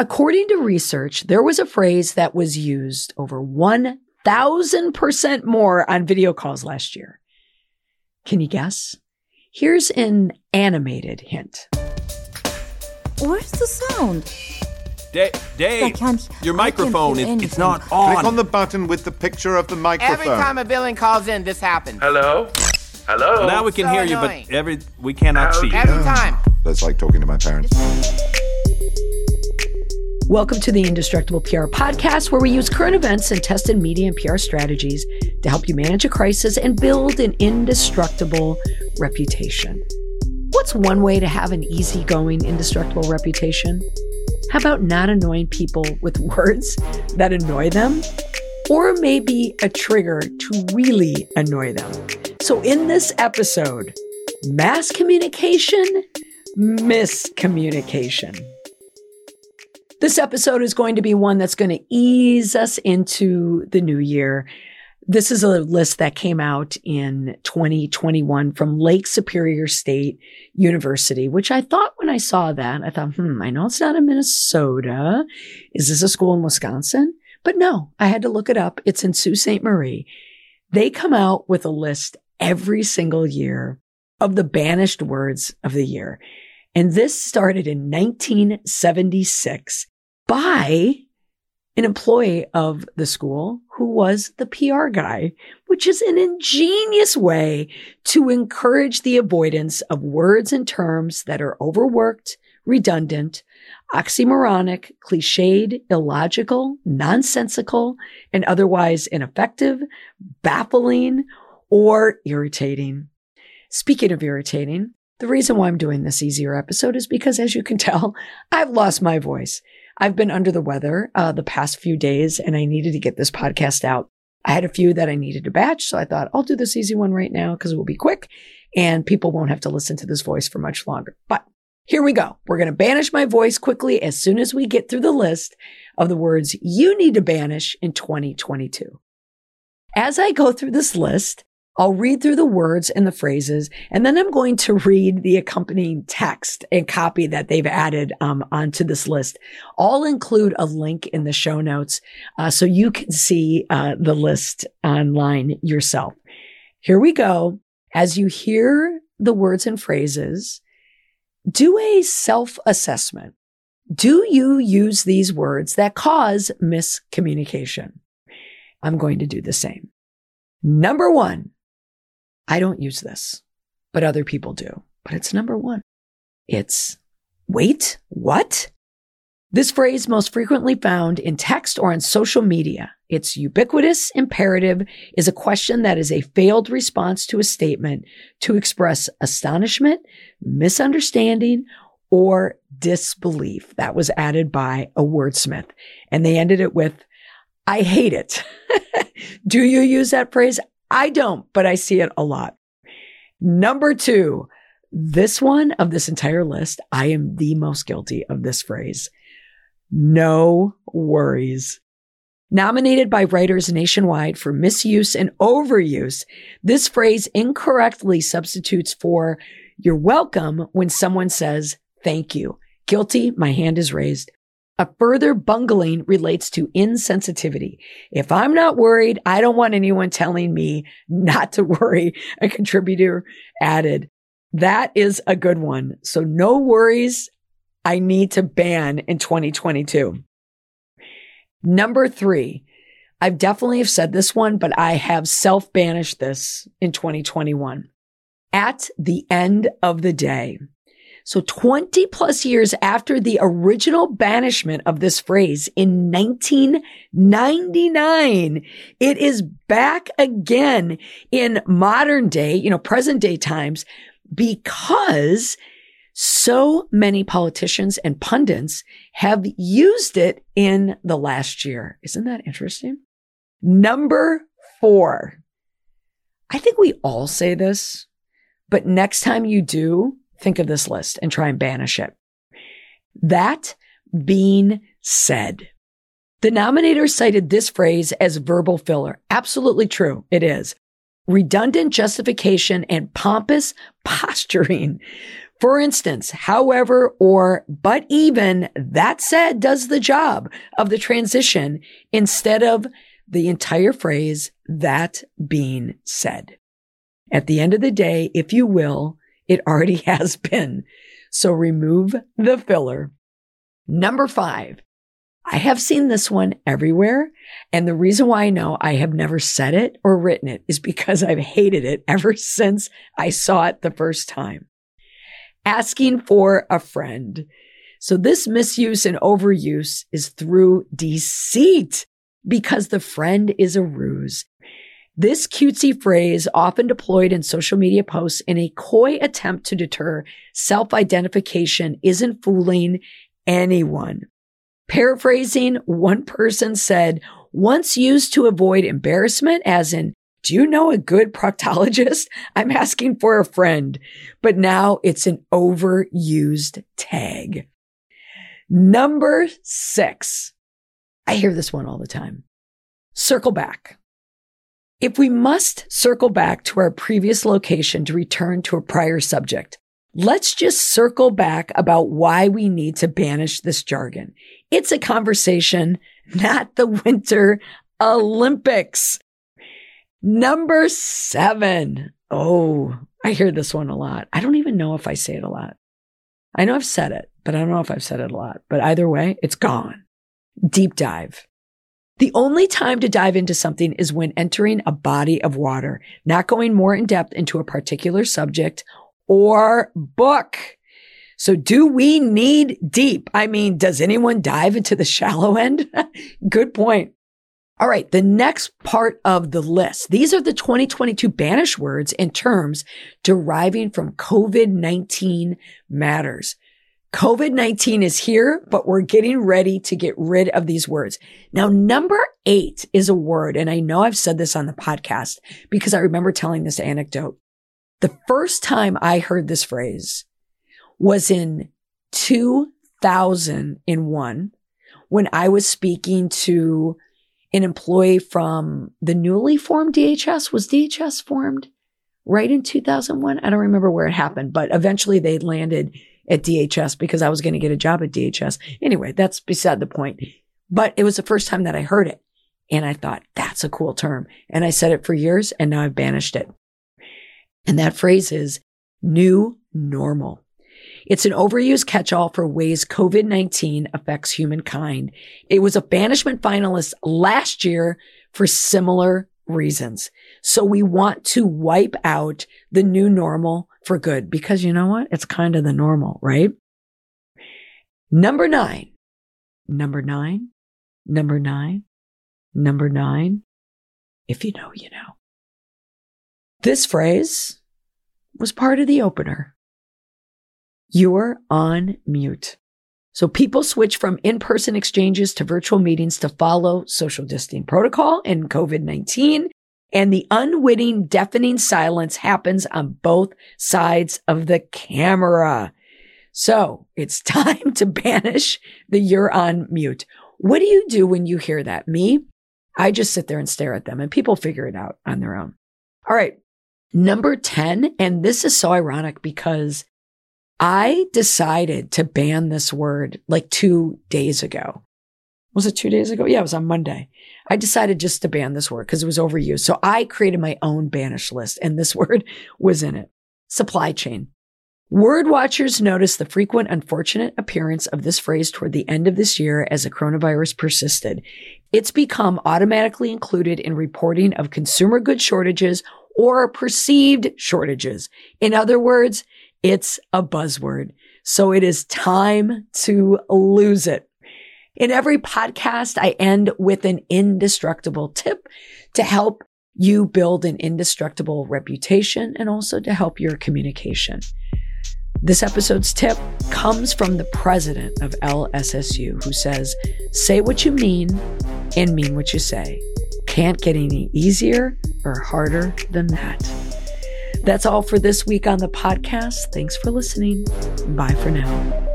According to research, there was a phrase that was used over 1000% more on video calls last year. Can you guess? Here's an animated hint. Where's the sound? Da- Dave, I can't- your I microphone can't is it's not on. Click on the button with the picture of the microphone. Every time a villain calls in, this happens. Hello? Hello? now we can So hear you, but every we cannot see you. Every time. That's like talking to my parents. Welcome to the Indestructible PR podcast, where we use current events and tested media and PR strategies to help you manage a crisis and build an indestructible reputation. What's one way to have an easygoing, indestructible reputation? How about not annoying people with words that annoy them? Or maybe a trigger to really annoy them. So, in this episode, mass communication, miscommunication. This episode is going to be one that's going to ease us into the new year. This is a list that came out in 2021 from Lake Superior State University, which I thought when I saw that, I thought, hmm, I know it's not in Minnesota. Is this a school in Wisconsin? But no, I had to look it up. It's in Sault Ste. Marie. They come out with a list every single year of the banished words of the year. And this started in 1976 by an employee of the school who was the PR guy, which is an ingenious way to encourage the avoidance of words and terms that are overworked, redundant, oxymoronic, cliched, illogical, nonsensical, and otherwise ineffective, baffling, or irritating. Speaking of irritating, the reason why I'm doing this easier episode is because, as you can tell, I've lost my voice. I've been under the weather uh, the past few days and I needed to get this podcast out. I had a few that I needed to batch. So I thought I'll do this easy one right now because it will be quick and people won't have to listen to this voice for much longer. But here we go. We're going to banish my voice quickly as soon as we get through the list of the words you need to banish in 2022. As I go through this list, I'll read through the words and the phrases, and then I'm going to read the accompanying text and copy that they've added um, onto this list. I'll include a link in the show notes uh, so you can see uh, the list online yourself. Here we go. As you hear the words and phrases, do a self assessment. Do you use these words that cause miscommunication? I'm going to do the same. Number one, I don't use this, but other people do. But it's number one. It's wait, what? This phrase most frequently found in text or on social media. Its ubiquitous imperative is a question that is a failed response to a statement to express astonishment, misunderstanding, or disbelief. That was added by a wordsmith. And they ended it with, I hate it. Do you use that phrase? I don't, but I see it a lot. Number two, this one of this entire list, I am the most guilty of this phrase. No worries. Nominated by writers nationwide for misuse and overuse, this phrase incorrectly substitutes for you're welcome when someone says thank you. Guilty, my hand is raised. A further bungling relates to insensitivity. If I'm not worried, I don't want anyone telling me not to worry. A contributor added, that is a good one. So no worries. I need to ban in 2022. Number three, I've definitely have said this one, but I have self banished this in 2021. At the end of the day, so 20 plus years after the original banishment of this phrase in 1999, it is back again in modern day, you know, present day times because so many politicians and pundits have used it in the last year. Isn't that interesting? Number four. I think we all say this, but next time you do, think of this list and try and banish it. That being said, the nominator cited this phrase as verbal filler. Absolutely true. It is redundant justification and pompous posturing For instance, however, or, but even, that said does the job of the transition instead of the entire phrase, that being said. At the end of the day, if you will, it already has been. So remove the filler. Number five. I have seen this one everywhere. And the reason why I know I have never said it or written it is because I've hated it ever since I saw it the first time. Asking for a friend. So this misuse and overuse is through deceit because the friend is a ruse. This cutesy phrase, often deployed in social media posts in a coy attempt to deter self identification, isn't fooling anyone. Paraphrasing, one person said, once used to avoid embarrassment, as in, do you know a good proctologist? I'm asking for a friend. But now it's an overused tag. Number six. I hear this one all the time. Circle back. If we must circle back to our previous location to return to a prior subject, let's just circle back about why we need to banish this jargon. It's a conversation, not the Winter Olympics. Number seven. Oh, I hear this one a lot. I don't even know if I say it a lot. I know I've said it, but I don't know if I've said it a lot. But either way, it's gone. Deep dive. The only time to dive into something is when entering a body of water, not going more in depth into a particular subject or book. So do we need deep? I mean, does anyone dive into the shallow end? Good point. All right. The next part of the list. These are the 2022 banish words and terms deriving from COVID-19 matters. COVID 19 is here, but we're getting ready to get rid of these words. Now, number eight is a word, and I know I've said this on the podcast because I remember telling this anecdote. The first time I heard this phrase was in 2001 when I was speaking to an employee from the newly formed DHS. Was DHS formed right in 2001? I don't remember where it happened, but eventually they landed at DHS because I was going to get a job at DHS. Anyway, that's beside the point. But it was the first time that I heard it. And I thought, that's a cool term. And I said it for years and now I've banished it. And that phrase is new normal. It's an overused catch-all for ways COVID-19 affects humankind. It was a banishment finalist last year for similar reasons. So we want to wipe out the new normal for good because you know what? It's kind of the normal, right? Number nine, number nine, number nine, number nine. If you know, you know. This phrase was part of the opener. You're on mute. So people switch from in-person exchanges to virtual meetings to follow social distancing protocol and COVID-19 and the unwitting deafening silence happens on both sides of the camera. So it's time to banish the you're on mute. What do you do when you hear that? Me? I just sit there and stare at them and people figure it out on their own. All right. Number 10. And this is so ironic because I decided to ban this word like two days ago. Was it two days ago? Yeah, it was on Monday. I decided just to ban this word because it was overused. So I created my own banish list and this word was in it. Supply chain. Word watchers noticed the frequent unfortunate appearance of this phrase toward the end of this year as the coronavirus persisted. It's become automatically included in reporting of consumer goods shortages or perceived shortages. In other words, it's a buzzword. So it is time to lose it. In every podcast, I end with an indestructible tip to help you build an indestructible reputation and also to help your communication. This episode's tip comes from the president of LSSU who says, say what you mean and mean what you say. Can't get any easier or harder than that. That's all for this week on the podcast. Thanks for listening. Bye for now.